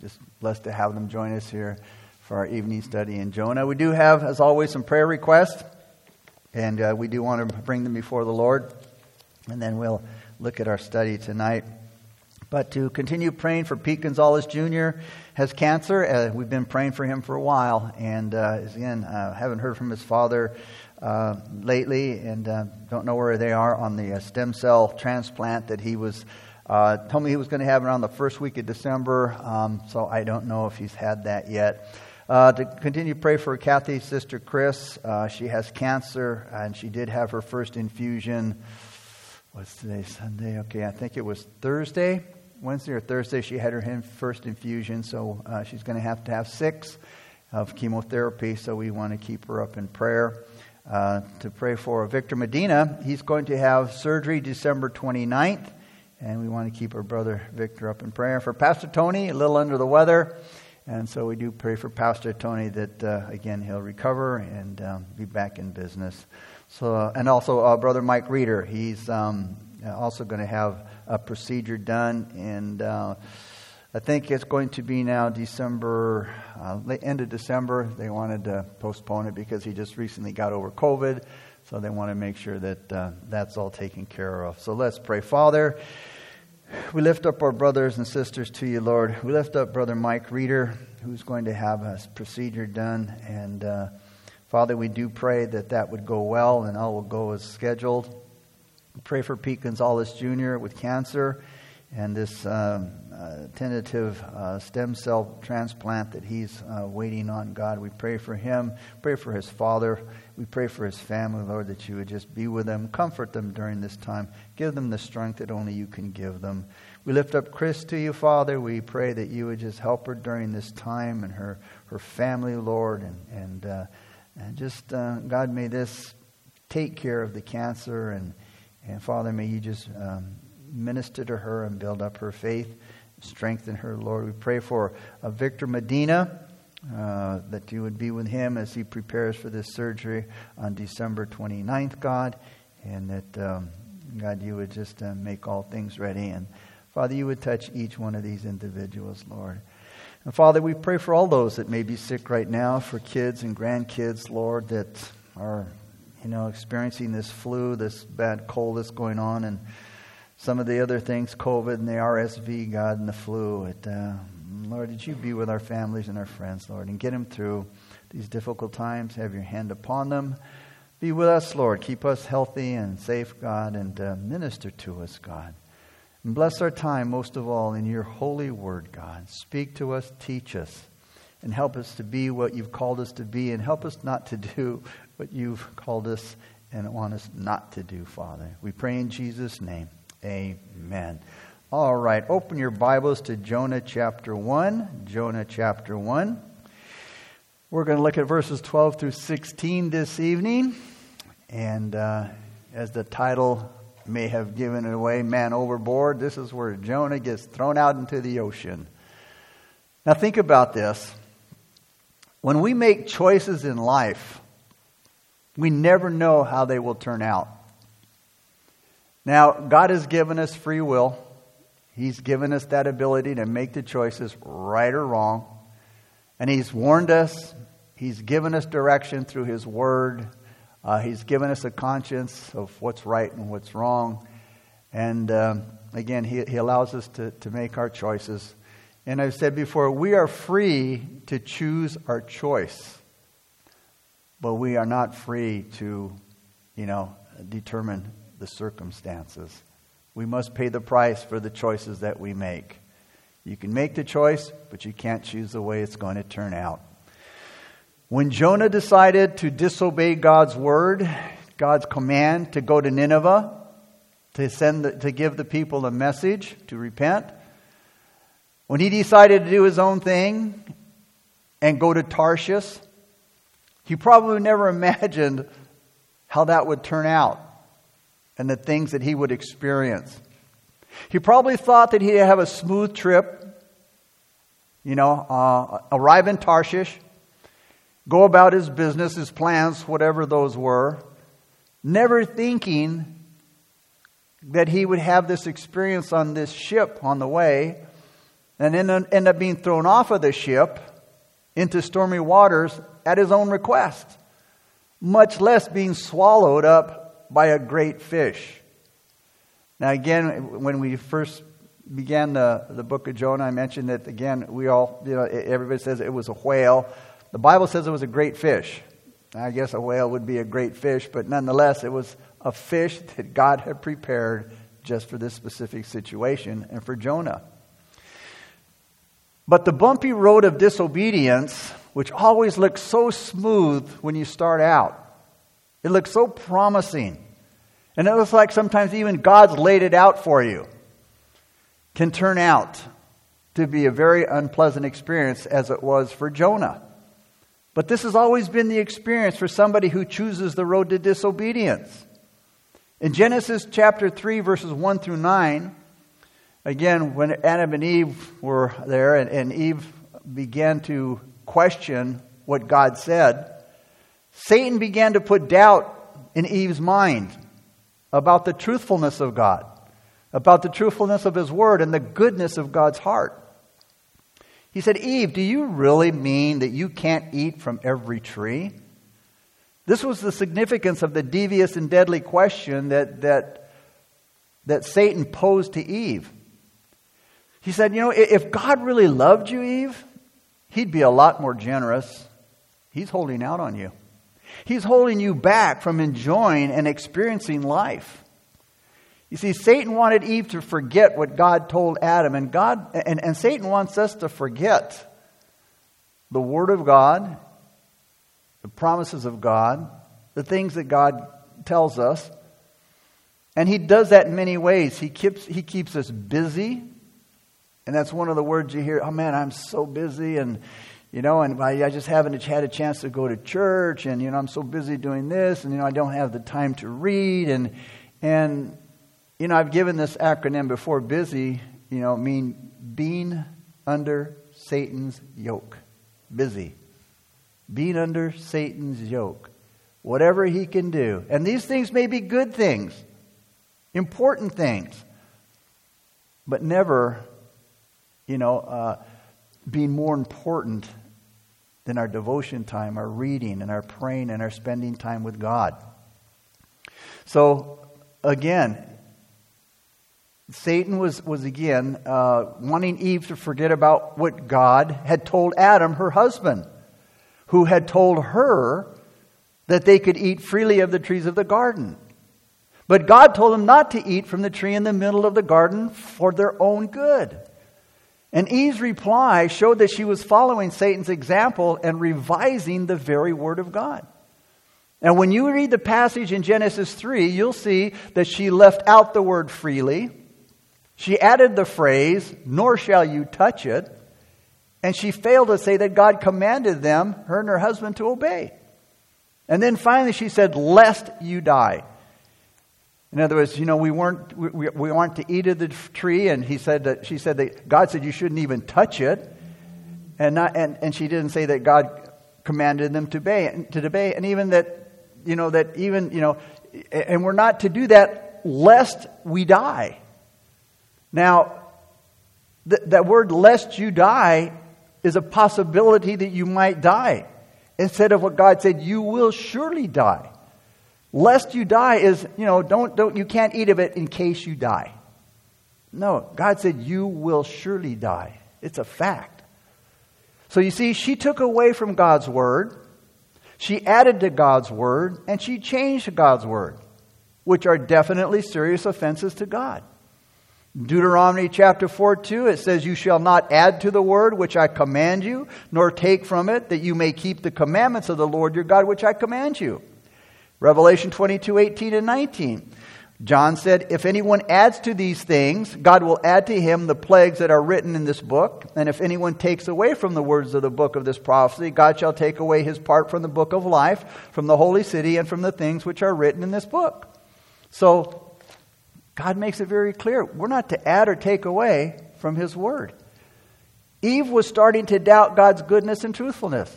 just blessed to have them join us here for our evening study in Jonah. We do have, as always, some prayer requests, and uh, we do want to bring them before the Lord, and then we'll look at our study tonight. But to continue praying for Pete Gonzalez Jr. has cancer. Uh, we've been praying for him for a while, and uh, again, uh, haven't heard from his father uh, lately, and uh, don't know where they are on the uh, stem cell transplant that he was. Told me he was going to have it around the first week of December, um, so I don't know if he's had that yet. to continue to pray for Kathy's sister Chris. she has cancer, and she did have her first infusion. What's today? Sunday? Okay, I think it was Thursday. Wednesday or Thursday, she had her first infusion, so uh, she's going to have to have six of chemotherapy, so we want to keep her up in prayer. Uh, to pray for Victor Medina, he's going to have surgery December 29th, and we want to keep our brother Victor up in prayer. For Pastor Tony, a little under the weather, and so we do pray for Pastor Tony that, uh, again, he'll recover and um, be back in business. So, uh, and also uh, Brother Mike Reeder, he's um, also going to have a procedure done, and uh, I think it's going to be now December, uh, end of December. They wanted to postpone it because he just recently got over COVID, so they want to make sure that that's all taken care of. So let's pray, Father. We lift up our brothers and sisters to you, Lord. We lift up Brother Mike Reeder, who's going to have a procedure done, and uh, Father, we do pray that that would go well and all will go as scheduled. Pray for Pete Gonzalez Jr. with cancer and this um, tentative uh, stem cell transplant that he's uh, waiting on. God, we pray for him. Pray for his father. We pray for his family, Lord, that you would just be with them, comfort them during this time, give them the strength that only you can give them. We lift up Chris to you, Father. We pray that you would just help her during this time and her, her family, Lord, and, and, uh, and just, uh, God, may this take care of the cancer and and Father, may you just um, minister to her and build up her faith, strengthen her, Lord. We pray for uh, Victor Medina, uh, that you would be with him as he prepares for this surgery on December 29th, God, and that, um, God, you would just uh, make all things ready. And Father, you would touch each one of these individuals, Lord. And Father, we pray for all those that may be sick right now, for kids and grandkids, Lord, that are you know, experiencing this flu, this bad cold that's going on, and some of the other things, COVID and the RSV, God, and the flu. It, uh, Lord, did you be with our families and our friends, Lord, and get them through these difficult times. Have your hand upon them. Be with us, Lord. Keep us healthy and safe, God, and uh, minister to us, God. And bless our time, most of all, in your holy word, God. Speak to us, teach us, and help us to be what you've called us to be, and help us not to do what you've called us and want us not to do, Father. We pray in Jesus' name. Amen. All right, open your Bibles to Jonah chapter 1. Jonah chapter 1. We're going to look at verses 12 through 16 this evening. And uh, as the title may have given it away, Man Overboard, this is where Jonah gets thrown out into the ocean. Now, think about this. When we make choices in life, we never know how they will turn out. Now, God has given us free will. He's given us that ability to make the choices right or wrong. And He's warned us. He's given us direction through His Word. Uh, he's given us a conscience of what's right and what's wrong. And um, again, he, he allows us to, to make our choices. And I've said before, we are free to choose our choice but we are not free to, you know, determine the circumstances. We must pay the price for the choices that we make. You can make the choice, but you can't choose the way it's going to turn out. When Jonah decided to disobey God's word, God's command to go to Nineveh, to send the, to give the people a message to repent, when he decided to do his own thing and go to Tarshish, he probably never imagined how that would turn out and the things that he would experience. He probably thought that he'd have a smooth trip, you know, uh, arrive in Tarshish, go about his business, his plans, whatever those were, never thinking that he would have this experience on this ship on the way and then end up being thrown off of the ship into stormy waters at his own request, much less being swallowed up by a great fish. Now, again, when we first began the, the book of Jonah, I mentioned that again, we all, you know, everybody says it was a whale. The Bible says it was a great fish. I guess a whale would be a great fish, but nonetheless, it was a fish that God had prepared just for this specific situation and for Jonah. But the bumpy road of disobedience, which always looks so smooth when you start out, it looks so promising. And it looks like sometimes even God's laid it out for you, can turn out to be a very unpleasant experience as it was for Jonah. But this has always been the experience for somebody who chooses the road to disobedience. In Genesis chapter 3, verses 1 through 9, again, when Adam and Eve were there and, and Eve began to question what God said, Satan began to put doubt in Eve's mind about the truthfulness of God, about the truthfulness of His Word, and the goodness of God's heart. He said, Eve, do you really mean that you can't eat from every tree? This was the significance of the devious and deadly question that, that, that Satan posed to Eve. He said, You know, if God really loved you, Eve, he'd be a lot more generous. He's holding out on you, he's holding you back from enjoying and experiencing life. You see, Satan wanted Eve to forget what God told Adam, and God and, and Satan wants us to forget the Word of God the promises of God, the things that God tells us. And He does that in many ways. He keeps, he keeps us busy. And that's one of the words you hear, oh man, I'm so busy. And, you know, and I, I just haven't had a chance to go to church. And, you know, I'm so busy doing this. And, you know, I don't have the time to read. And, and you know, I've given this acronym before busy, you know, mean being under Satan's yoke. Busy being under Satan's yoke. Whatever he can do. And these things may be good things, important things, but never, you know, uh, being more important than our devotion time, our reading, and our praying, and our spending time with God. So, again, Satan was, was again uh, wanting Eve to forget about what God had told Adam, her husband who had told her that they could eat freely of the trees of the garden. But God told them not to eat from the tree in the middle of the garden for their own good. And Eve's reply showed that she was following Satan's example and revising the very word of God. And when you read the passage in Genesis 3, you'll see that she left out the word freely. She added the phrase, nor shall you touch it. And she failed to say that God commanded them, her and her husband, to obey. And then finally she said, Lest you die. In other words, you know, we weren't, we, we weren't to eat of the tree, and he said that, she said that God said you shouldn't even touch it. And, not, and, and she didn't say that God commanded them to obey, to obey, and even that, you know, that even, you know, and we're not to do that lest we die. Now, th- that word lest you die is a possibility that you might die. Instead of what God said, you will surely die. Lest you die is, you know, don't, don't, you can't eat of it in case you die. No, God said, you will surely die. It's a fact. So you see, she took away from God's word, she added to God's word, and she changed God's word, which are definitely serious offenses to God. Deuteronomy chapter 4 2, it says, You shall not add to the word which I command you, nor take from it, that you may keep the commandments of the Lord your God which I command you. Revelation 22 18 and 19. John said, If anyone adds to these things, God will add to him the plagues that are written in this book. And if anyone takes away from the words of the book of this prophecy, God shall take away his part from the book of life, from the holy city, and from the things which are written in this book. So God makes it very clear we're not to add or take away from His Word. Eve was starting to doubt God's goodness and truthfulness.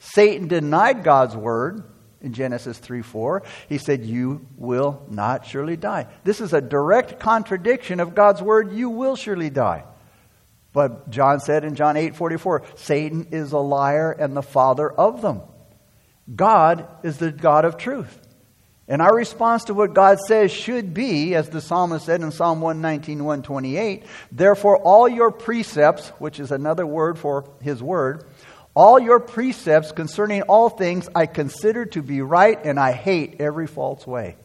Satan denied God's Word in Genesis 3 4. He said, You will not surely die. This is a direct contradiction of God's Word, you will surely die. But John said in John 8 44, Satan is a liar and the father of them. God is the God of truth. And our response to what God says should be, as the psalmist said in Psalm 119, 128, therefore all your precepts, which is another word for his word, all your precepts concerning all things I consider to be right, and I hate every false way.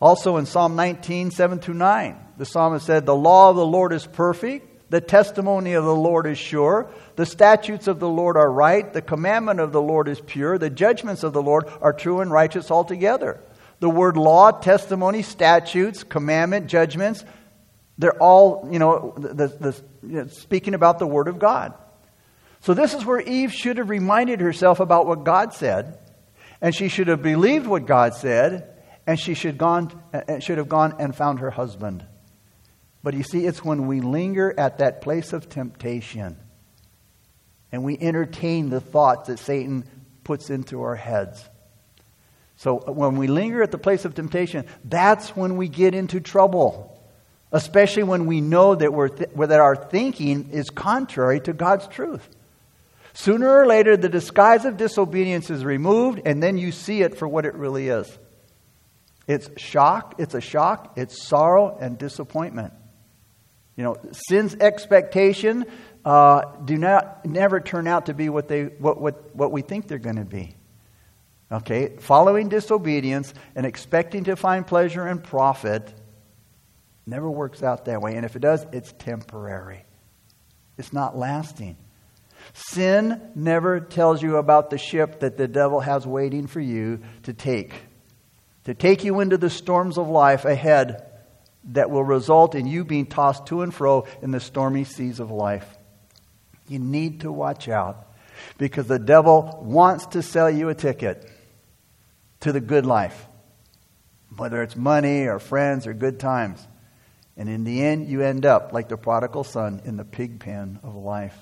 Also in Psalm 19, 7 through 9, the psalmist said, The law of the Lord is perfect, the testimony of the Lord is sure, the statutes of the Lord are right, the commandment of the Lord is pure, the judgments of the Lord are true and righteous altogether. The word law, testimony, statutes, commandment, judgments, they're all, you know, the, the, you know, speaking about the Word of God. So this is where Eve should have reminded herself about what God said, and she should have believed what God said, and she should, gone, should have gone and found her husband. But you see, it's when we linger at that place of temptation and we entertain the thoughts that Satan puts into our heads so when we linger at the place of temptation, that's when we get into trouble. Especially when we know that, we're th- that our thinking is contrary to God's truth. Sooner or later, the disguise of disobedience is removed, and then you see it for what it really is. It's shock, it's a shock, it's sorrow and disappointment. You know, sin's expectation uh, do not never turn out to be what they what, what, what we think they're going to be. Okay, following disobedience and expecting to find pleasure and profit never works out that way. And if it does, it's temporary, it's not lasting. Sin never tells you about the ship that the devil has waiting for you to take, to take you into the storms of life ahead that will result in you being tossed to and fro in the stormy seas of life. You need to watch out because the devil wants to sell you a ticket to the good life, whether it's money or friends or good times. And in the end, you end up like the prodigal son in the pig pen of life.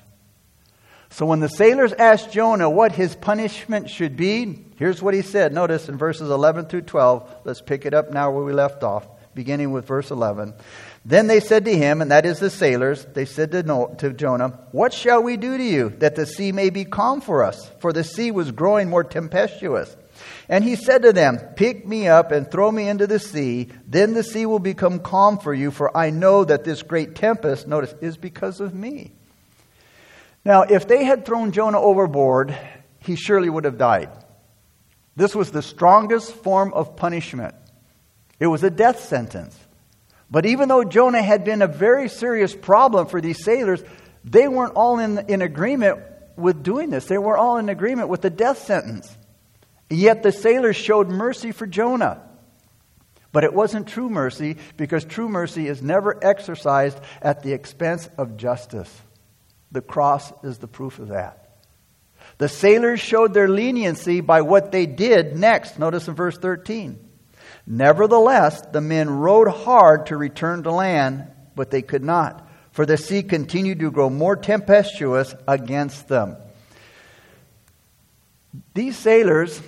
So when the sailors asked Jonah what his punishment should be, here's what he said. Notice in verses 11 through 12. Let's pick it up now where we left off, beginning with verse 11. Then they said to him, and that is the sailors, they said to, to Jonah, What shall we do to you, that the sea may be calm for us? For the sea was growing more tempestuous. And he said to them, Pick me up and throw me into the sea. Then the sea will become calm for you, for I know that this great tempest, notice, is because of me. Now, if they had thrown Jonah overboard, he surely would have died. This was the strongest form of punishment. It was a death sentence. But even though Jonah had been a very serious problem for these sailors, they weren't all in, in agreement with doing this. They were all in agreement with the death sentence. Yet the sailors showed mercy for Jonah. But it wasn't true mercy because true mercy is never exercised at the expense of justice. The cross is the proof of that. The sailors showed their leniency by what they did next. Notice in verse 13. Nevertheless, the men rowed hard to return to land, but they could not, for the sea continued to grow more tempestuous against them. These sailors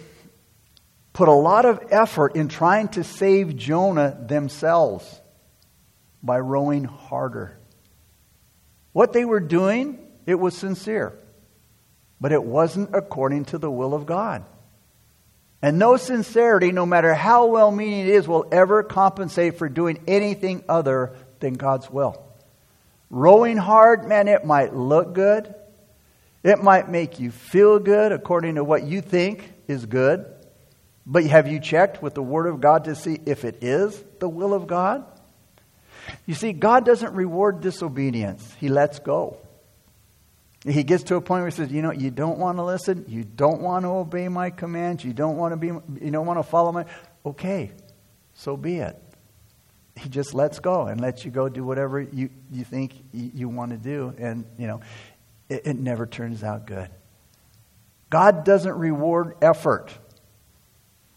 put a lot of effort in trying to save Jonah themselves by rowing harder. What they were doing, it was sincere, but it wasn't according to the will of God. And no sincerity, no matter how well meaning it is, will ever compensate for doing anything other than God's will. Rowing hard, man, it might look good. It might make you feel good according to what you think is good. But have you checked with the Word of God to see if it is the will of God? You see, God doesn't reward disobedience, He lets go. He gets to a point where he says, You know, you don't want to listen, you don't want to obey my commands, you don't want to be you don't want to follow my okay, so be it. He just lets go and lets you go do whatever you, you think you, want to do. And, you know, it, it never turns out good. God doesn't reward effort.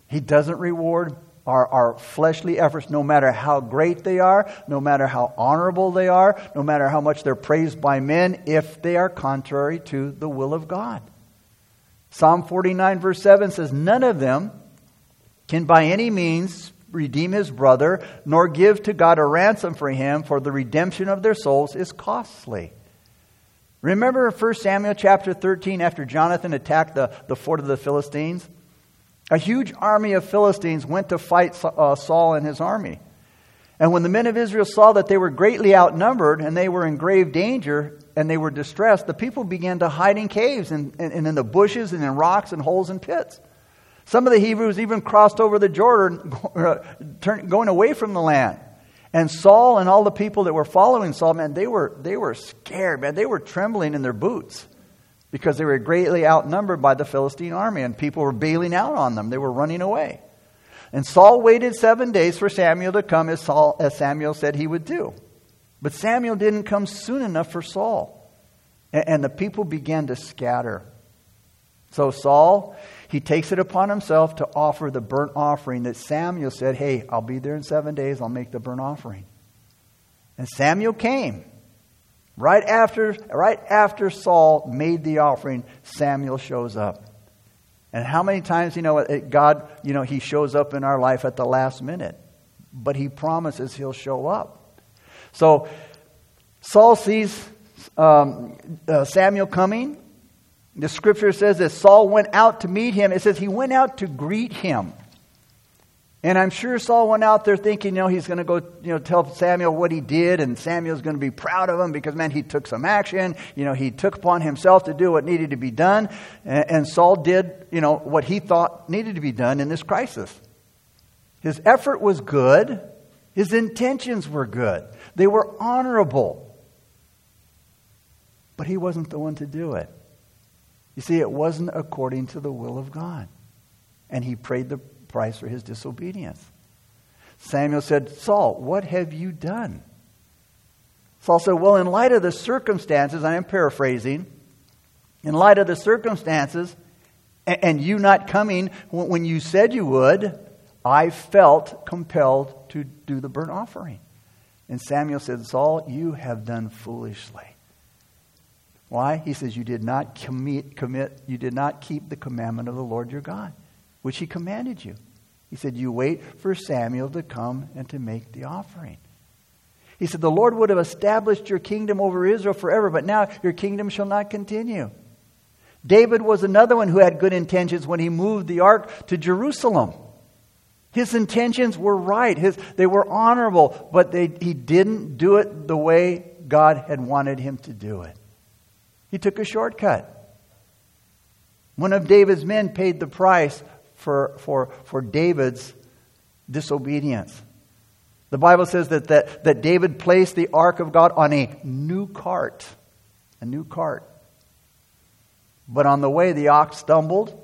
He doesn't reward our, our fleshly efforts, no matter how great they are, no matter how honorable they are, no matter how much they're praised by men, if they are contrary to the will of God. Psalm 49, verse 7 says, None of them can by any means redeem his brother, nor give to God a ransom for him, for the redemption of their souls is costly. Remember 1 Samuel chapter 13 after Jonathan attacked the, the fort of the Philistines? A huge army of Philistines went to fight uh, Saul and his army. And when the men of Israel saw that they were greatly outnumbered and they were in grave danger and they were distressed, the people began to hide in caves and, and, and in the bushes and in rocks and holes and pits. Some of the Hebrews even crossed over the Jordan, going away from the land. And Saul and all the people that were following Saul, man, they were, they were scared, man. They were trembling in their boots because they were greatly outnumbered by the Philistine army, and people were bailing out on them. They were running away. And Saul waited seven days for Samuel to come, as, Saul, as Samuel said he would do. But Samuel didn't come soon enough for Saul. And, and the people began to scatter. So Saul, he takes it upon himself to offer the burnt offering that Samuel said, Hey, I'll be there in seven days, I'll make the burnt offering. And Samuel came. Right after, right after Saul made the offering, Samuel shows up. And how many times, you know, God, you know, He shows up in our life at the last minute, but He promises He'll show up. So Saul sees um, uh, Samuel coming, the scripture says that Saul went out to meet him. It says he went out to greet him. And I'm sure Saul went out there thinking, you know, he's going to go, you know, tell Samuel what he did, and Samuel's going to be proud of him because, man, he took some action. You know, he took upon himself to do what needed to be done. And, Saul did, you know, what he thought needed to be done in this crisis. His effort was good. His intentions were good. They were honorable. But he wasn't the one to do it. You see, it wasn't according to the will of God. And he paid the price for his disobedience. Samuel said, Saul, what have you done? Saul said, Well, in light of the circumstances, I am paraphrasing, in light of the circumstances, and you not coming when you said you would, I felt compelled to do the burnt offering. And Samuel said, Saul, you have done foolishly. Why? He says, You did not commit, commit, you did not keep the commandment of the Lord your God, which he commanded you. He said, You wait for Samuel to come and to make the offering. He said, The Lord would have established your kingdom over Israel forever, but now your kingdom shall not continue. David was another one who had good intentions when he moved the ark to Jerusalem. His intentions were right, His, they were honorable, but they, he didn't do it the way God had wanted him to do it. He took a shortcut. One of David's men paid the price for, for, for David's disobedience. The Bible says that, that, that David placed the ark of God on a new cart. A new cart. But on the way, the ox stumbled.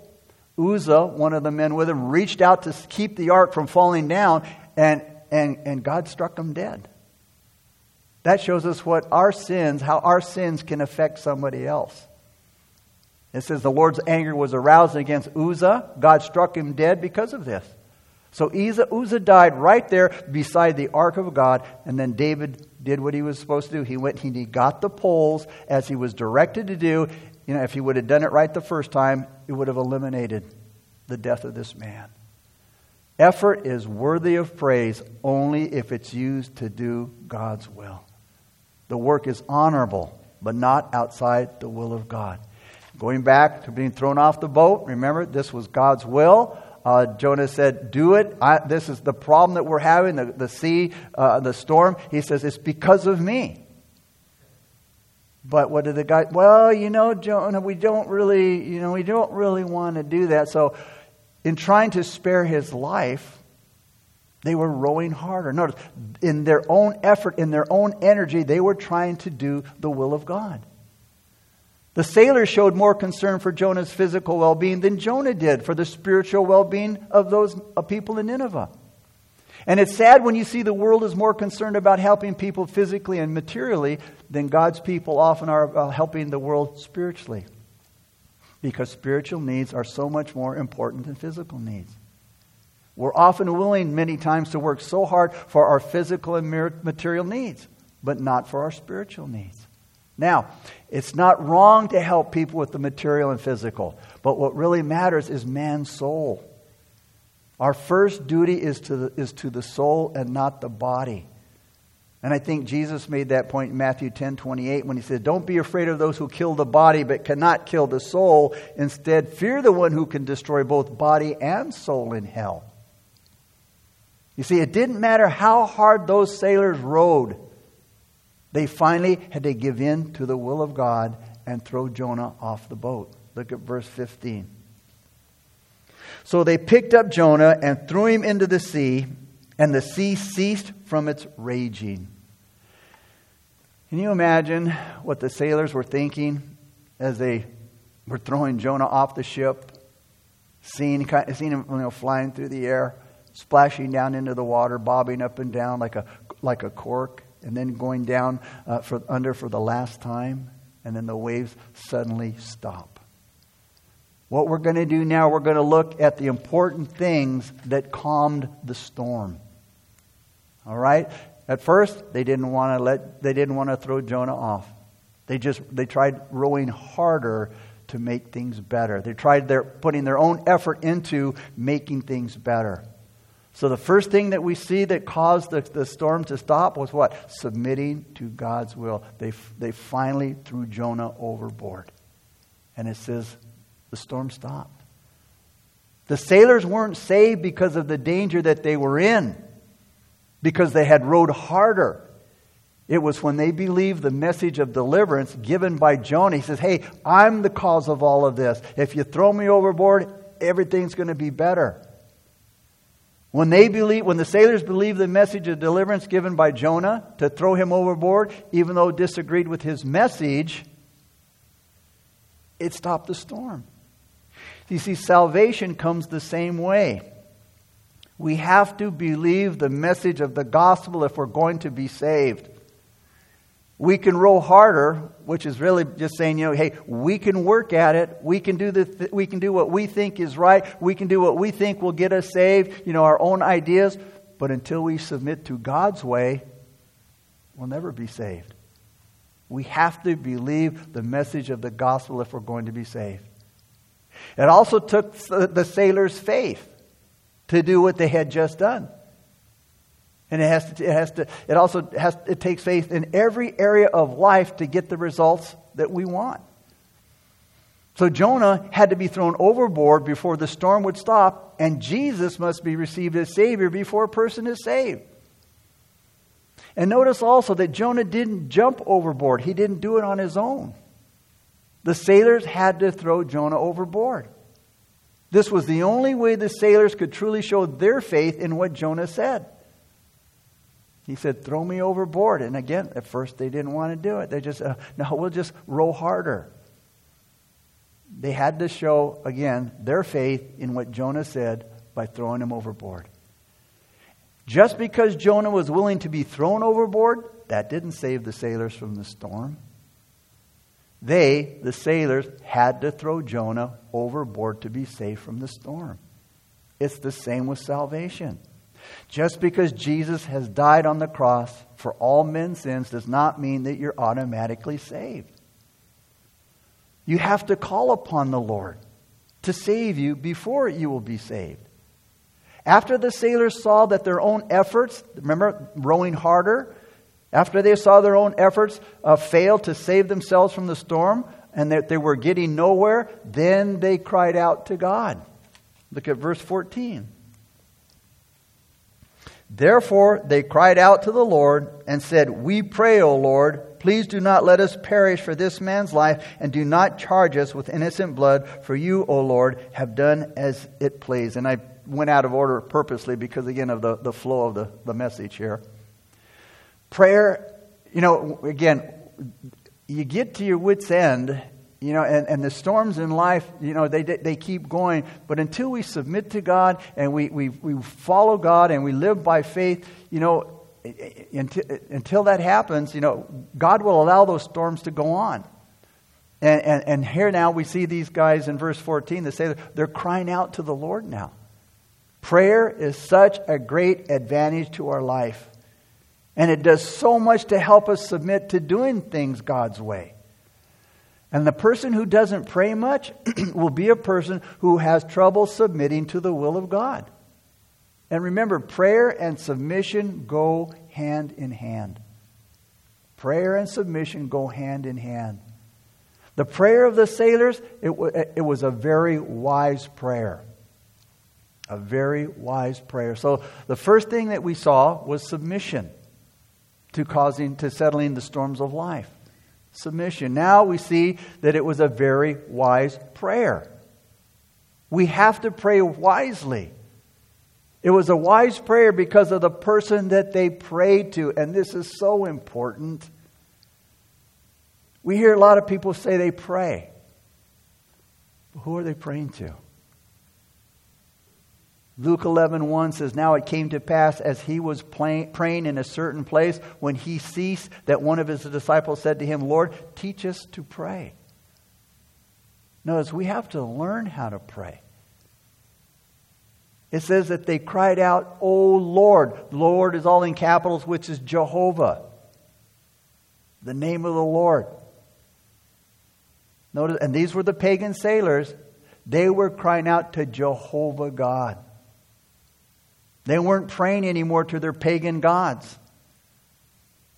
Uzzah, one of the men with him, reached out to keep the ark from falling down, and, and, and God struck him dead. That shows us what our sins, how our sins can affect somebody else. It says the Lord's anger was aroused against Uzzah. God struck him dead because of this. So Uzzah, died right there beside the ark of God, and then David did what he was supposed to do. He went, and he got the poles as he was directed to do. You know, if he would have done it right the first time, it would have eliminated the death of this man. Effort is worthy of praise only if it's used to do God's will. The work is honorable, but not outside the will of God. Going back to being thrown off the boat, remember, this was God's will. Uh, Jonah said, Do it. I, this is the problem that we're having, the, the sea, uh, the storm. He says, It's because of me. But what did the guy, well, you know, Jonah, we don't really, you know, we don't really want to do that. So, in trying to spare his life, they were rowing harder. Notice, in their own effort, in their own energy, they were trying to do the will of God. The sailors showed more concern for Jonah's physical well being than Jonah did for the spiritual well being of those people in Nineveh. And it's sad when you see the world is more concerned about helping people physically and materially than God's people often are about helping the world spiritually. Because spiritual needs are so much more important than physical needs. We're often willing, many times, to work so hard for our physical and material needs, but not for our spiritual needs. Now, it's not wrong to help people with the material and physical, but what really matters is man's soul. Our first duty is to the, is to the soul and not the body. And I think Jesus made that point in Matthew 10 28 when he said, Don't be afraid of those who kill the body but cannot kill the soul. Instead, fear the one who can destroy both body and soul in hell. You see, it didn't matter how hard those sailors rowed, they finally had to give in to the will of God and throw Jonah off the boat. Look at verse 15. So they picked up Jonah and threw him into the sea, and the sea ceased from its raging. Can you imagine what the sailors were thinking as they were throwing Jonah off the ship, seeing, seeing him you know, flying through the air, splashing down into the water, bobbing up and down like a, like a cork, and then going down uh, for, under for the last time, and then the waves suddenly stop. What we're going to do now, we're going to look at the important things that calmed the storm. All right? At first, they didn't want to let they didn't want to throw Jonah off. They just they tried rowing harder to make things better. They tried their putting their own effort into making things better. So the first thing that we see that caused the, the storm to stop was what? Submitting to God's will. They, they finally threw Jonah overboard. And it says the storm stopped. The sailors weren't saved because of the danger that they were in because they had rowed harder. It was when they believed the message of deliverance given by Jonah. He says, Hey, I'm the cause of all of this. If you throw me overboard, everything's going to be better. When they believe, when the sailors believed the message of deliverance given by Jonah to throw him overboard, even though it disagreed with his message, it stopped the storm. You see, salvation comes the same way. We have to believe the message of the gospel if we're going to be saved. We can row harder, which is really just saying, you know, hey, we can work at it. We can do the th- we can do what we think is right. We can do what we think will get us saved, you know, our own ideas, but until we submit to God's way, we'll never be saved. We have to believe the message of the gospel if we're going to be saved. It also took the sailors' faith to do what they had just done. And it has to, it has to, it also has, it takes faith in every area of life to get the results that we want. So Jonah had to be thrown overboard before the storm would stop, and Jesus must be received as Savior before a person is saved. And notice also that Jonah didn't jump overboard, he didn't do it on his own. The sailors had to throw Jonah overboard. This was the only way the sailors could truly show their faith in what Jonah said. He said, Throw me overboard. And again, at first they didn't want to do it. They just, uh, no, we'll just row harder. They had to show, again, their faith in what Jonah said by throwing him overboard. Just because Jonah was willing to be thrown overboard, that didn't save the sailors from the storm. They, the sailors, had to throw Jonah overboard to be safe from the storm. It's the same with salvation. Just because Jesus has died on the cross for all men's sins does not mean that you're automatically saved. You have to call upon the Lord to save you before you will be saved. After the sailors saw that their own efforts, remember rowing harder, after they saw their own efforts uh, fail to save themselves from the storm and that they were getting nowhere, then they cried out to God. Look at verse 14. Therefore they cried out to the Lord and said, We pray, O Lord, please do not let us perish for this man's life, and do not charge us with innocent blood, for you, O Lord, have done as it pleased. And I went out of order purposely because, again, of the, the flow of the, the message here. Prayer, you know, again, you get to your wits' end, you know, and, and the storms in life, you know, they, they keep going. But until we submit to God and we, we, we follow God and we live by faith, you know, until, until that happens, you know, God will allow those storms to go on. And, and, and here now we see these guys in verse 14 that say they're crying out to the Lord now. Prayer is such a great advantage to our life. And it does so much to help us submit to doing things God's way. And the person who doesn't pray much will be a person who has trouble submitting to the will of God. And remember, prayer and submission go hand in hand. Prayer and submission go hand in hand. The prayer of the sailors, it, it was a very wise prayer. A very wise prayer. So the first thing that we saw was submission to causing to settling the storms of life. Submission. Now we see that it was a very wise prayer. We have to pray wisely. It was a wise prayer because of the person that they prayed to, and this is so important. We hear a lot of people say they pray. But who are they praying to? Luke 11, 1 says, Now it came to pass as he was praying in a certain place when he ceased that one of his disciples said to him, Lord, teach us to pray. Notice we have to learn how to pray. It says that they cried out, O Lord. Lord is all in capitals, which is Jehovah, the name of the Lord. Notice, and these were the pagan sailors. They were crying out to Jehovah God. They weren't praying anymore to their pagan gods.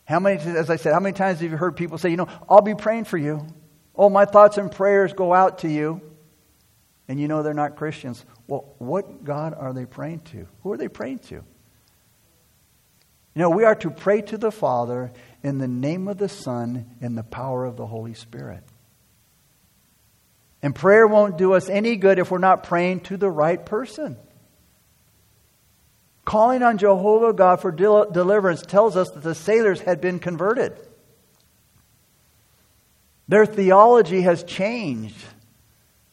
How many, as I said, how many times have you heard people say, you know, I'll be praying for you. Oh, my thoughts and prayers go out to you. And you know they're not Christians. Well, what God are they praying to? Who are they praying to? You know, we are to pray to the Father in the name of the Son in the power of the Holy Spirit. And prayer won't do us any good if we're not praying to the right person. Calling on Jehovah God for del- deliverance tells us that the sailors had been converted. Their theology has changed.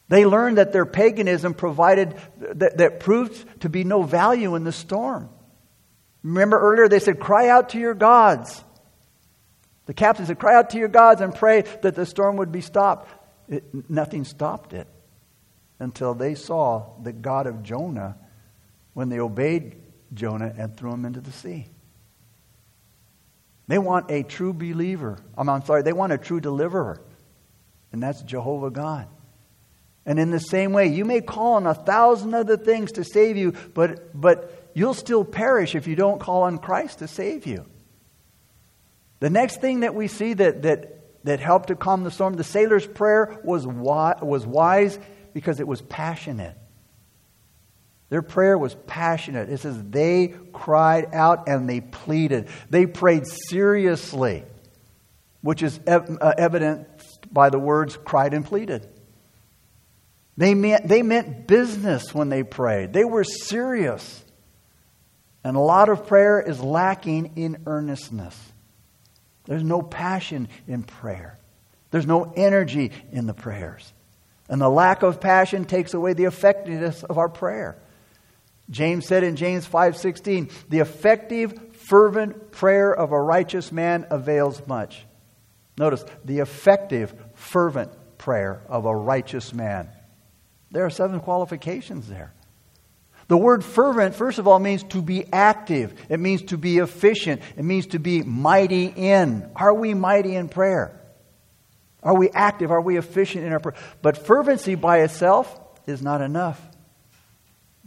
They learned that their paganism provided, that, that proved to be no value in the storm. Remember earlier they said, Cry out to your gods. The captain said, Cry out to your gods and pray that the storm would be stopped. It, nothing stopped it until they saw the God of Jonah when they obeyed Jonah and threw him into the sea. They want a true believer. I'm, I'm sorry, they want a true deliverer. And that's Jehovah God. And in the same way, you may call on a thousand other things to save you, but, but you'll still perish if you don't call on Christ to save you. The next thing that we see that, that that helped to calm the storm. The sailor's prayer was, was wise because it was passionate. Their prayer was passionate. It says they cried out and they pleaded. They prayed seriously, which is ev- uh, evident by the words cried and pleaded. They meant, they meant business when they prayed, they were serious. And a lot of prayer is lacking in earnestness. There's no passion in prayer. There's no energy in the prayers. And the lack of passion takes away the effectiveness of our prayer. James said in James 5:16, "The effective fervent prayer of a righteous man avails much." Notice, the effective fervent prayer of a righteous man. There are seven qualifications there. The word fervent, first of all, means to be active. It means to be efficient. It means to be mighty in. Are we mighty in prayer? Are we active? Are we efficient in our prayer? But fervency by itself is not enough.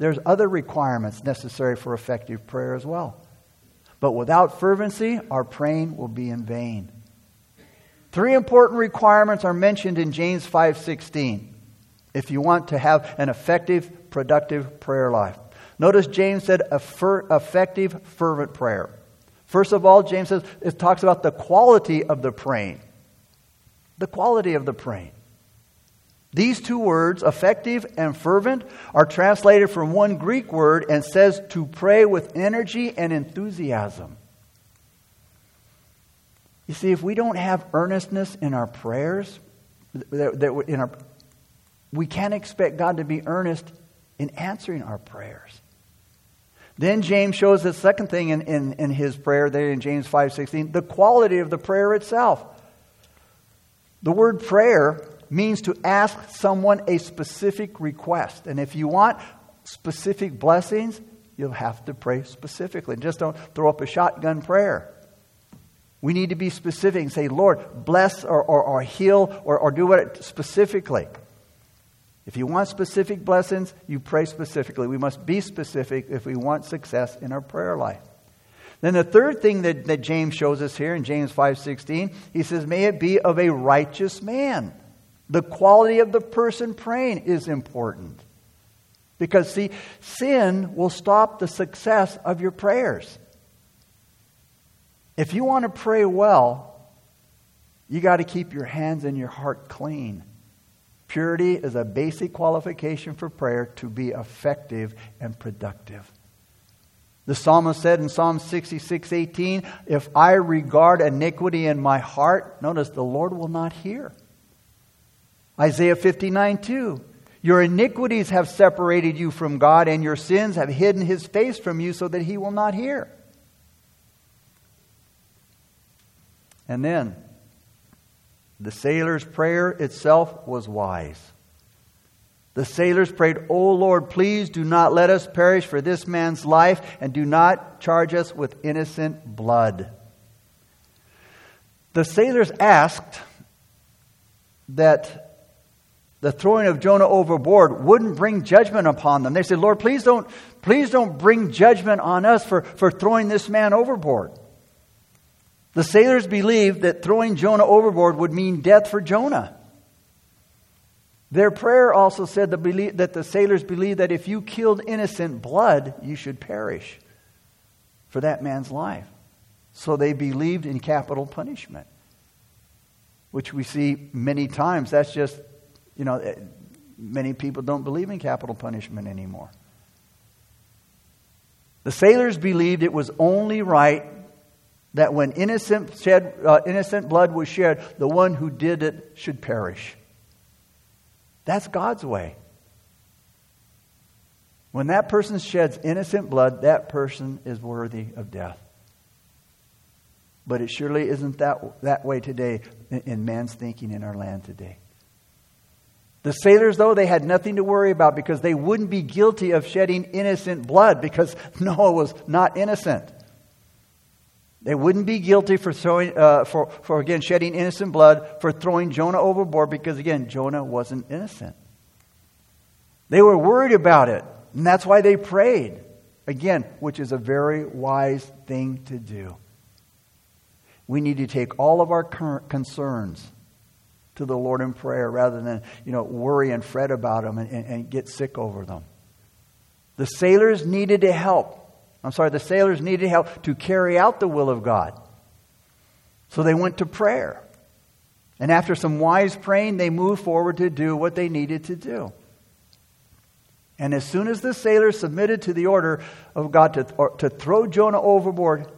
There's other requirements necessary for effective prayer as well. But without fervency, our praying will be in vain. Three important requirements are mentioned in James 5:16 if you want to have an effective productive prayer life. Notice James said effective, fervent prayer. First of all, James says it talks about the quality of the praying. The quality of the praying. These two words, effective and fervent, are translated from one Greek word and says to pray with energy and enthusiasm. You see, if we don't have earnestness in our prayers, that in our, we can't expect God to be earnest in answering our prayers. Then James shows the second thing in, in, in his prayer there in James 5.16, the quality of the prayer itself. The word prayer means to ask someone a specific request. And if you want specific blessings, you'll have to pray specifically. Just don't throw up a shotgun prayer. We need to be specific and say, Lord, bless or, or, or heal or, or do what specifically. If you want specific blessings, you pray specifically. We must be specific if we want success in our prayer life. Then the third thing that, that James shows us here in James 5:16, he says, "May it be of a righteous man." The quality of the person praying is important. Because see, sin will stop the success of your prayers. If you want to pray well, you got to keep your hands and your heart clean. Purity is a basic qualification for prayer to be effective and productive. The psalmist said in Psalm 66 18, If I regard iniquity in my heart, notice the Lord will not hear. Isaiah 59 2, Your iniquities have separated you from God, and your sins have hidden his face from you so that he will not hear. And then, the sailor's prayer itself was wise. The sailors prayed, O Lord, please do not let us perish for this man's life, and do not charge us with innocent blood. The sailors asked that the throwing of Jonah overboard wouldn't bring judgment upon them. They said, Lord, please don't, please don't bring judgment on us for, for throwing this man overboard. The sailors believed that throwing Jonah overboard would mean death for Jonah. Their prayer also said that the sailors believed that if you killed innocent blood, you should perish for that man's life. So they believed in capital punishment, which we see many times. That's just, you know, eh, many people don't believe in capital punishment anymore. The sailors believed it was only right that when innocent, shed, uh, innocent blood was shed, the one who did it should perish. That's God's way. When that person sheds innocent blood, that person is worthy of death. But it surely isn't that, that way today in, in man's thinking in our land today. The sailors, though, they had nothing to worry about because they wouldn't be guilty of shedding innocent blood because Noah was not innocent. They wouldn't be guilty for, throwing, uh, for, for, again, shedding innocent blood, for throwing Jonah overboard, because, again, Jonah wasn't innocent. They were worried about it, and that's why they prayed. Again, which is a very wise thing to do. We need to take all of our concerns to the Lord in prayer rather than, you know, worry and fret about them and, and, and get sick over them. The sailors needed to help. I'm sorry, the sailors needed help to carry out the will of God. So they went to prayer. And after some wise praying, they moved forward to do what they needed to do. And as soon as the sailors submitted to the order of God to, to throw Jonah overboard,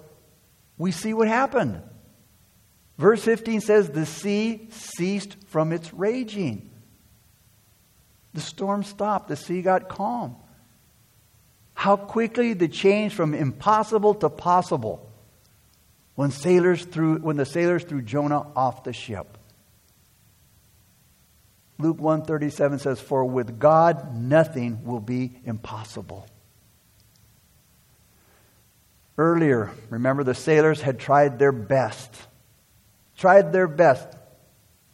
we see what happened. Verse 15 says, The sea ceased from its raging. The storm stopped, the sea got calm. How quickly the change from impossible to possible when sailors threw when the sailors threw Jonah off the ship. Luke 137 says, For with God nothing will be impossible. Earlier, remember the sailors had tried their best, tried their best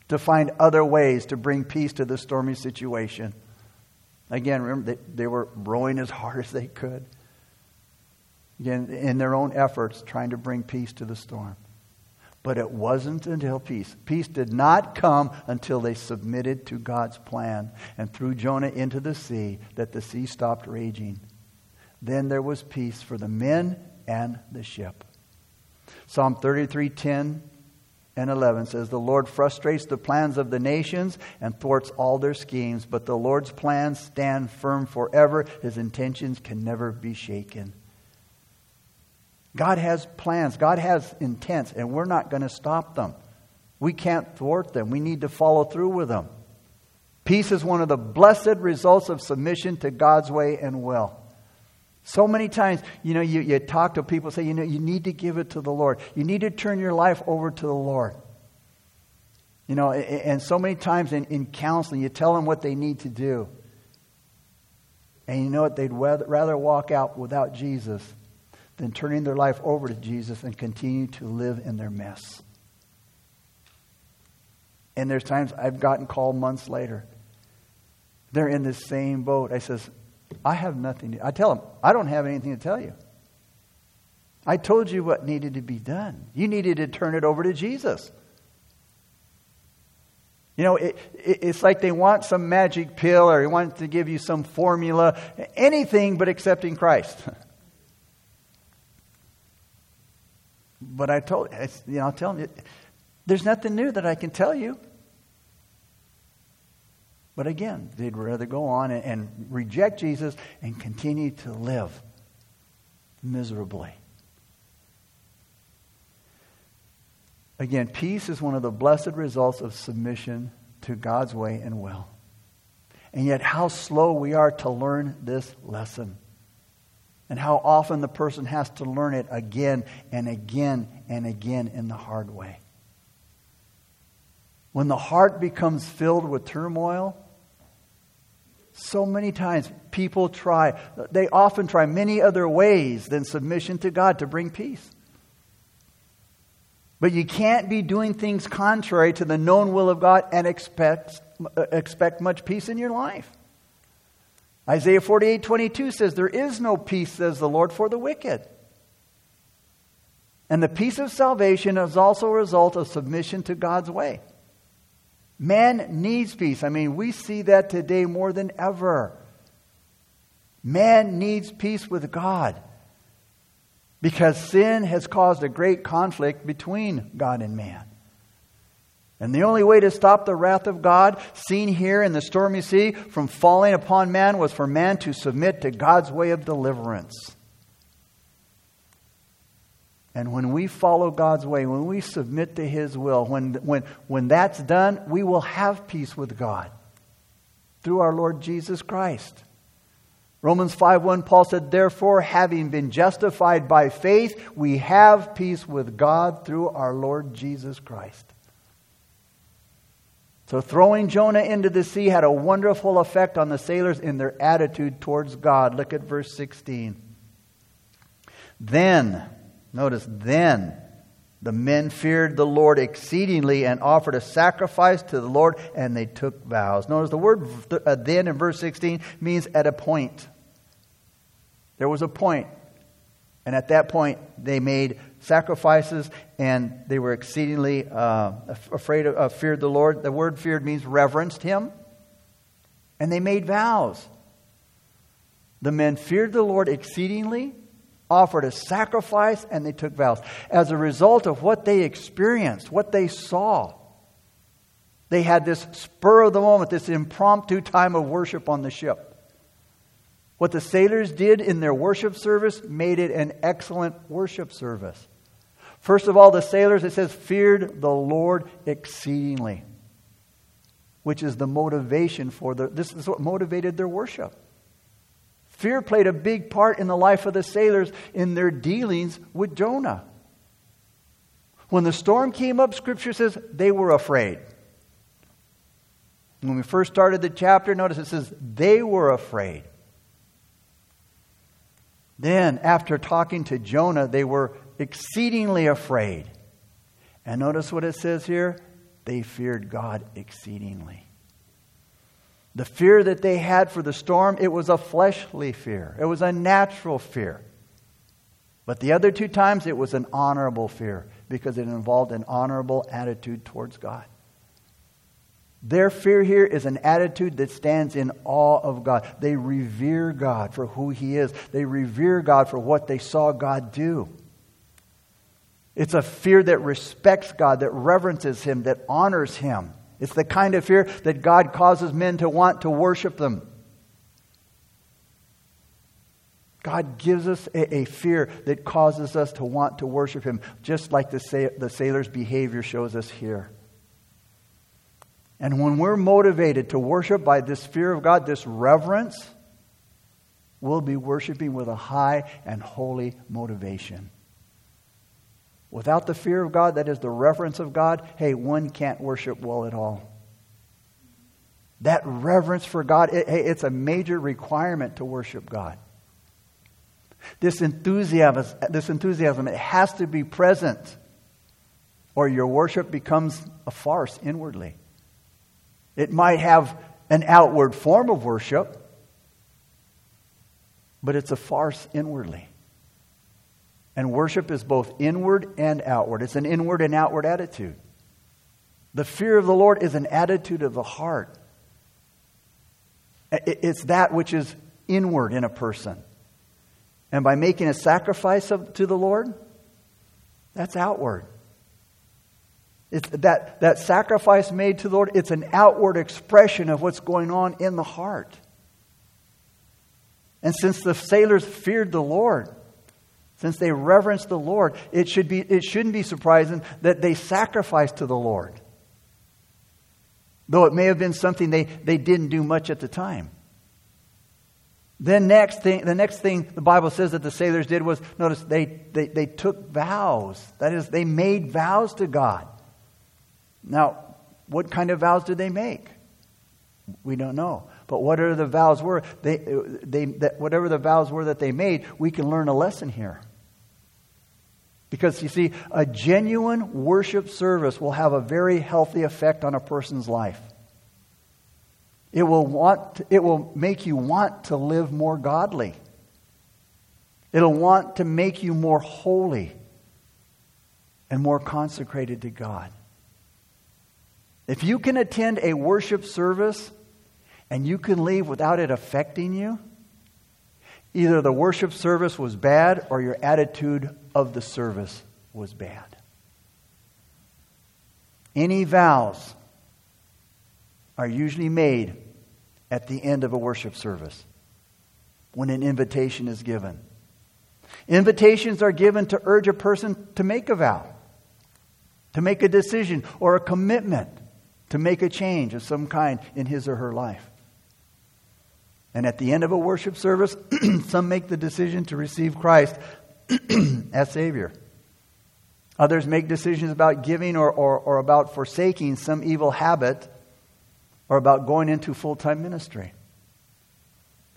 to find other ways to bring peace to the stormy situation. Again, remember, they, they were rowing as hard as they could. Again, in their own efforts, trying to bring peace to the storm. But it wasn't until peace. Peace did not come until they submitted to God's plan and threw Jonah into the sea that the sea stopped raging. Then there was peace for the men and the ship. Psalm 33:10 and 11 says, The Lord frustrates the plans of the nations and thwarts all their schemes, but the Lord's plans stand firm forever. His intentions can never be shaken. God has plans, God has intents, and we're not going to stop them. We can't thwart them. We need to follow through with them. Peace is one of the blessed results of submission to God's way and will. So many times, you know, you, you talk to people, say, you know, you need to give it to the Lord. You need to turn your life over to the Lord. You know, and so many times in, in counseling, you tell them what they need to do. And you know what? They'd rather walk out without Jesus than turning their life over to Jesus and continue to live in their mess. And there's times I've gotten called months later. They're in the same boat. I says, I have nothing. To, I tell them, I don't have anything to tell you. I told you what needed to be done. You needed to turn it over to Jesus. You know, it, it, it's like they want some magic pill or they want to give you some formula, anything but accepting Christ. but I told you know, I'll tell you, there's nothing new that I can tell you. But again, they'd rather go on and, and reject Jesus and continue to live miserably. Again, peace is one of the blessed results of submission to God's way and will. And yet, how slow we are to learn this lesson. And how often the person has to learn it again and again and again in the hard way. When the heart becomes filled with turmoil, so many times people try, they often try many other ways than submission to God to bring peace. But you can't be doing things contrary to the known will of God and expect, expect much peace in your life. Isaiah 48 22 says, There is no peace, says the Lord, for the wicked. And the peace of salvation is also a result of submission to God's way. Man needs peace. I mean, we see that today more than ever. Man needs peace with God because sin has caused a great conflict between God and man. And the only way to stop the wrath of God, seen here in the stormy sea, from falling upon man was for man to submit to God's way of deliverance. And when we follow God's way, when we submit to His will, when, when, when that's done, we will have peace with God through our Lord Jesus Christ. Romans 5 1, Paul said, Therefore, having been justified by faith, we have peace with God through our Lord Jesus Christ. So, throwing Jonah into the sea had a wonderful effect on the sailors in their attitude towards God. Look at verse 16. Then, notice, then the men feared the Lord exceedingly and offered a sacrifice to the Lord, and they took vows. Notice the word uh, then in verse 16 means at a point. There was a point. And at that point, they made sacrifices and they were exceedingly uh, afraid of, uh, feared the Lord. The word feared means reverenced him. And they made vows. The men feared the Lord exceedingly, offered a sacrifice, and they took vows. As a result of what they experienced, what they saw, they had this spur of the moment, this impromptu time of worship on the ship. What the sailors did in their worship service made it an excellent worship service. First of all, the sailors, it says, feared the Lord exceedingly, which is the motivation for the, this is what motivated their worship. Fear played a big part in the life of the sailors in their dealings with Jonah. When the storm came up, Scripture says they were afraid. When we first started the chapter, notice it says they were afraid. Then, after talking to Jonah, they were exceedingly afraid. And notice what it says here they feared God exceedingly. The fear that they had for the storm, it was a fleshly fear, it was a natural fear. But the other two times, it was an honorable fear because it involved an honorable attitude towards God. Their fear here is an attitude that stands in awe of God. They revere God for who He is, they revere God for what they saw God do. It's a fear that respects God, that reverences Him, that honors Him. It's the kind of fear that God causes men to want to worship them. God gives us a, a, fear that causes us to want to worship Him, just like the, sa- the sailor's behavior shows us here. And when we're motivated to worship by this fear of God, this reverence, we'll be worshiping with a high and holy motivation. Without the fear of God, that is the reverence of God, hey, one can't worship well at all. That reverence for God, it, hey, it's a major requirement to worship God. This enthusiasm, this enthusiasm, it has to be present, or your worship becomes a farce inwardly. It might have an outward form of worship, but it's a farce inwardly. And worship is both inward and outward. It's an inward and outward attitude. The fear of the Lord is an attitude of the heart. It's that which is inward in a person. And by making a sacrifice of, to the Lord, that's outward. It's that, that sacrifice made to the Lord, it's an outward expression of what's going on in the heart. And since the sailors feared the Lord, since they reverenced the Lord, it, should be, it shouldn't be surprising that they sacrificed to the Lord. Though it may have been something they, they didn't do much at the time. Then next thing, the next thing the Bible says that the sailors did was, notice, they, they, they took vows. That is, they made vows to God. Now, what kind of vows did they make? We don't know. But whatever the vows were, they, they, that whatever the vows were that they made, we can learn a lesson here. Because you see, a genuine worship service will have a very healthy effect on a person's life. It will, want, it will make you want to live more godly. It'll want to make you more holy and more consecrated to God. If you can attend a worship service and you can leave without it affecting you, either the worship service was bad or your attitude of the service was bad. Any vows are usually made at the end of a worship service when an invitation is given. Invitations are given to urge a person to make a vow, to make a decision or a commitment, to make a change of some kind in his or her life. And at the end of a worship service, some make the decision to receive Christ as Savior. Others make decisions about giving or, or, or about forsaking some evil habit or about going into full time ministry.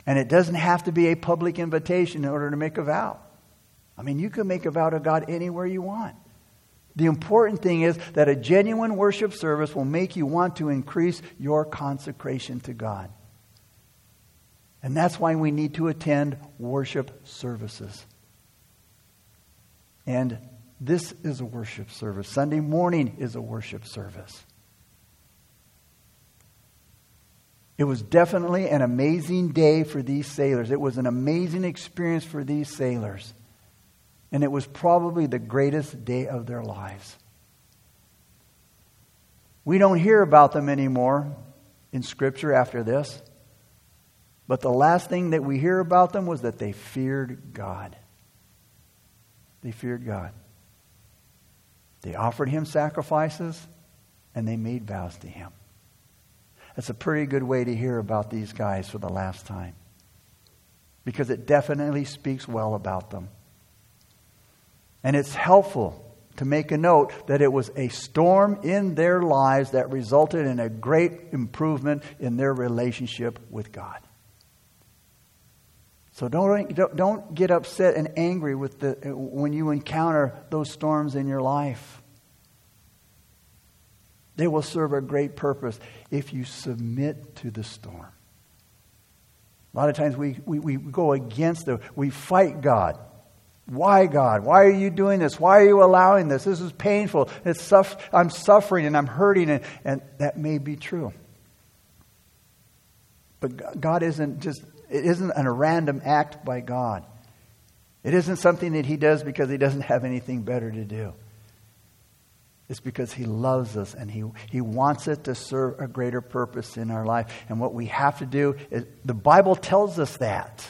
And it doesn't have to be a public invitation in order to make a vow. I mean, you can make a vow to God anywhere you want. The important thing is that a genuine worship service will make you want to increase your consecration to God. And that's why we need to attend worship services. And this is a worship service. Sunday morning is a worship service. It was definitely an amazing day for these sailors. It was an amazing experience for these sailors. And it was probably the greatest day of their lives. We don't hear about them anymore in Scripture after this. But the last thing that we hear about them was that they feared God. They feared God. They offered him sacrifices and they made vows to him. That's a pretty good way to hear about these guys for the last time because it definitely speaks well about them. And it's helpful to make a note that it was a storm in their lives that resulted in a great improvement in their relationship with God. So don't, don't get upset and angry with the, when you encounter those storms in your life. They will serve a great purpose if you submit to the storm. A lot of times we, we, we go against the, we fight God. Why, God? Why are you doing this? Why are you allowing this? This is painful. It's suff- I'm suffering and I'm hurting, and, and that may be true. But God isn't just it isn't a random act by God. It isn't something that He does because He doesn't have anything better to do. It's because He loves us and He, he wants it to serve a greater purpose in our life. And what we have to do is, the Bible tells us that.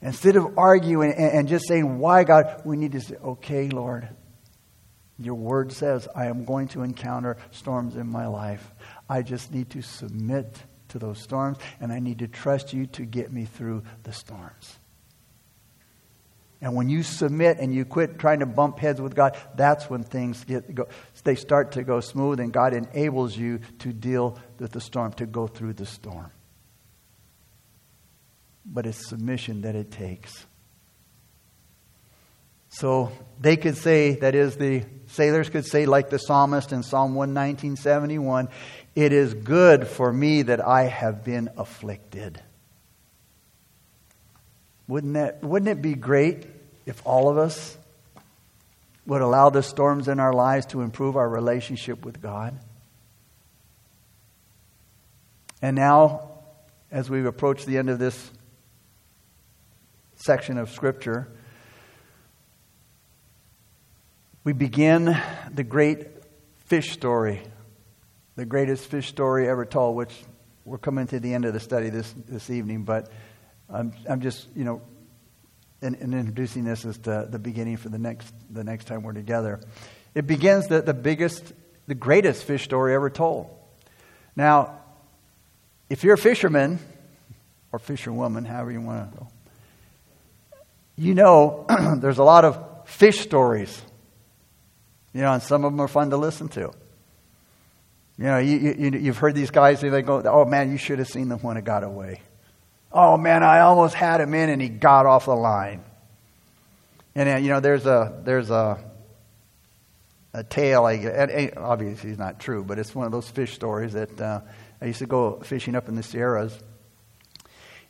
Instead of arguing and, and just saying, Why, God, we need to say, Okay, Lord, your word says I am going to encounter storms in my life. I just need to submit to those storms, and I need to trust you to get me through the storms. And when you submit and you quit trying to bump heads with God, that's when things get go, they start to go smooth, and God enables you to deal with the storm, to go through the storm. But it's submission that it takes. So they could say, that is, the sailors could say, like the psalmist in Psalm 119, 71, it is good for me that I have been afflicted. Wouldn't, that, wouldn't it be great if all of us would allow the storms in our lives to improve our relationship with God? And now, as we approach the end of this section of Scripture, we begin the great fish story, the greatest fish story ever told, which we're coming to the end of the study this, this evening, but I'm, I'm just, you know, in, in introducing this as the, the beginning for the next, the next time we're together. It begins the, the biggest, the greatest fish story ever told. Now, if you're a fisherman, or fisherwoman, however you want to go, you know there's a lot of fish stories. You know, and some of them are fun to listen to. You know, you, you, you've heard these guys, they go, oh man, you should have seen the one that got away. Oh man, I almost had him in and he got off the line. And, uh, you know, there's a, there's a, a tale, and obviously it's not true, but it's one of those fish stories that uh, I used to go fishing up in the Sierras.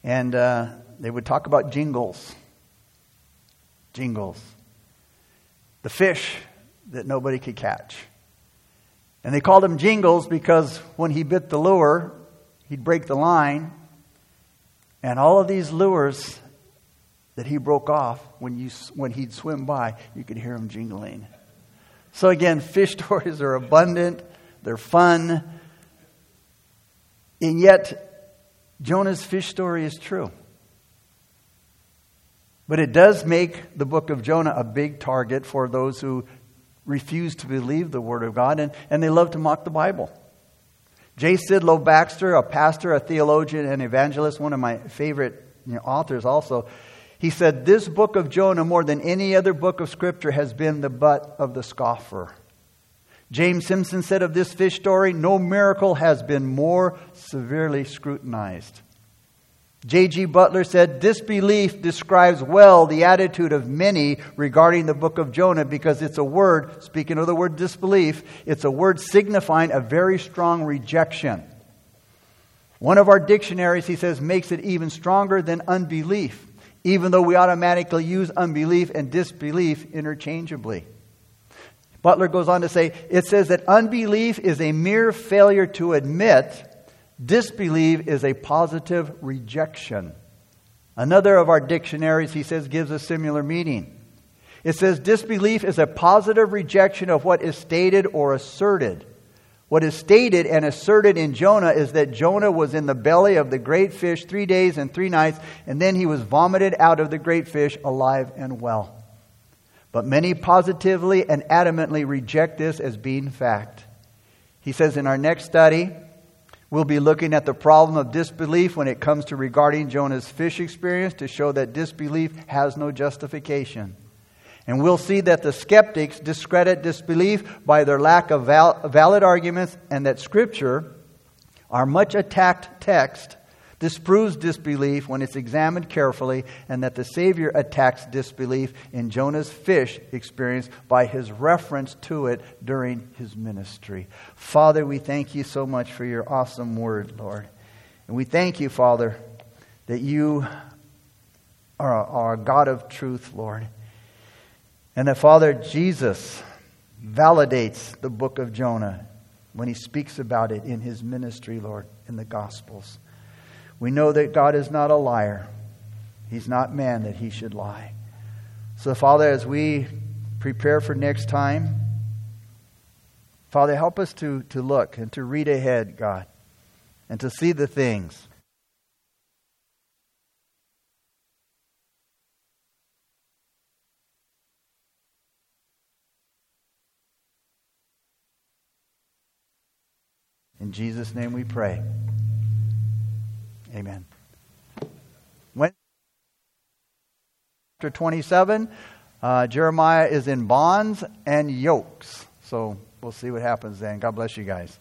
And uh, they would talk about jingles. Jingles. The fish that nobody could catch. And they called him Jingles because when he bit the lure, he'd break the line. And all of these lures that he broke off, when, you, when he'd swim by, you could hear him jingling. So again, fish stories are abundant, they're fun, and yet Jonah's fish story is true. But it does make the book of Jonah a big target for those who refuse to believe the Word of God, and, and they love to mock the Bible. J. Sidlow Baxter, a pastor, a theologian, and evangelist, one of my favorite you know, authors also, he said, This book of Jonah, more than any other book of Scripture, has been the butt of the scoffer. James Simpson said of this fish story, No miracle has been more severely scrutinized. J.G. Butler said, Disbelief describes well the attitude of many regarding the book of Jonah because it's a word, speaking of the word disbelief, it's a word signifying a very strong rejection. One of our dictionaries, he says, makes it even stronger than unbelief, even though we automatically use unbelief and disbelief interchangeably. Butler goes on to say, it says that unbelief is a mere failure to admit Disbelieve is a positive rejection. Another of our dictionaries, he says, gives a similar meaning. It says disbelief is a positive rejection of what is stated or asserted. What is stated and asserted in Jonah is that Jonah was in the belly of the great fish three days and three nights, and then he was vomited out of the great fish alive and well. But many positively and adamantly reject this as being fact. He says in our next study, We'll be looking at the problem of disbelief when it comes to regarding Jonah's fish experience to show that disbelief has no justification. And we'll see that the skeptics discredit disbelief by their lack of val- valid arguments and that Scripture, our much attacked text, disproves disbelief when it's examined carefully, and that the Savior attacks disbelief in Jonah's fish experience by his reference to it during his ministry. Father, we thank you so much for your awesome word, Lord. And we thank you, Father, that you are are a God of truth, Lord. And that, Father, Jesus validates the book of Jonah when he speaks about it in his ministry, Lord, in the Gospels. We know that God is not a liar. He's not man that he should lie. So, Father, as we prepare for next time, Father, help us to, to look and to read ahead, God, and to see the things. In Jesus' name we pray. Amen. When chapter 27, uh, Jeremiah is in bonds and yokes. So we'll see what happens then. God bless you guys.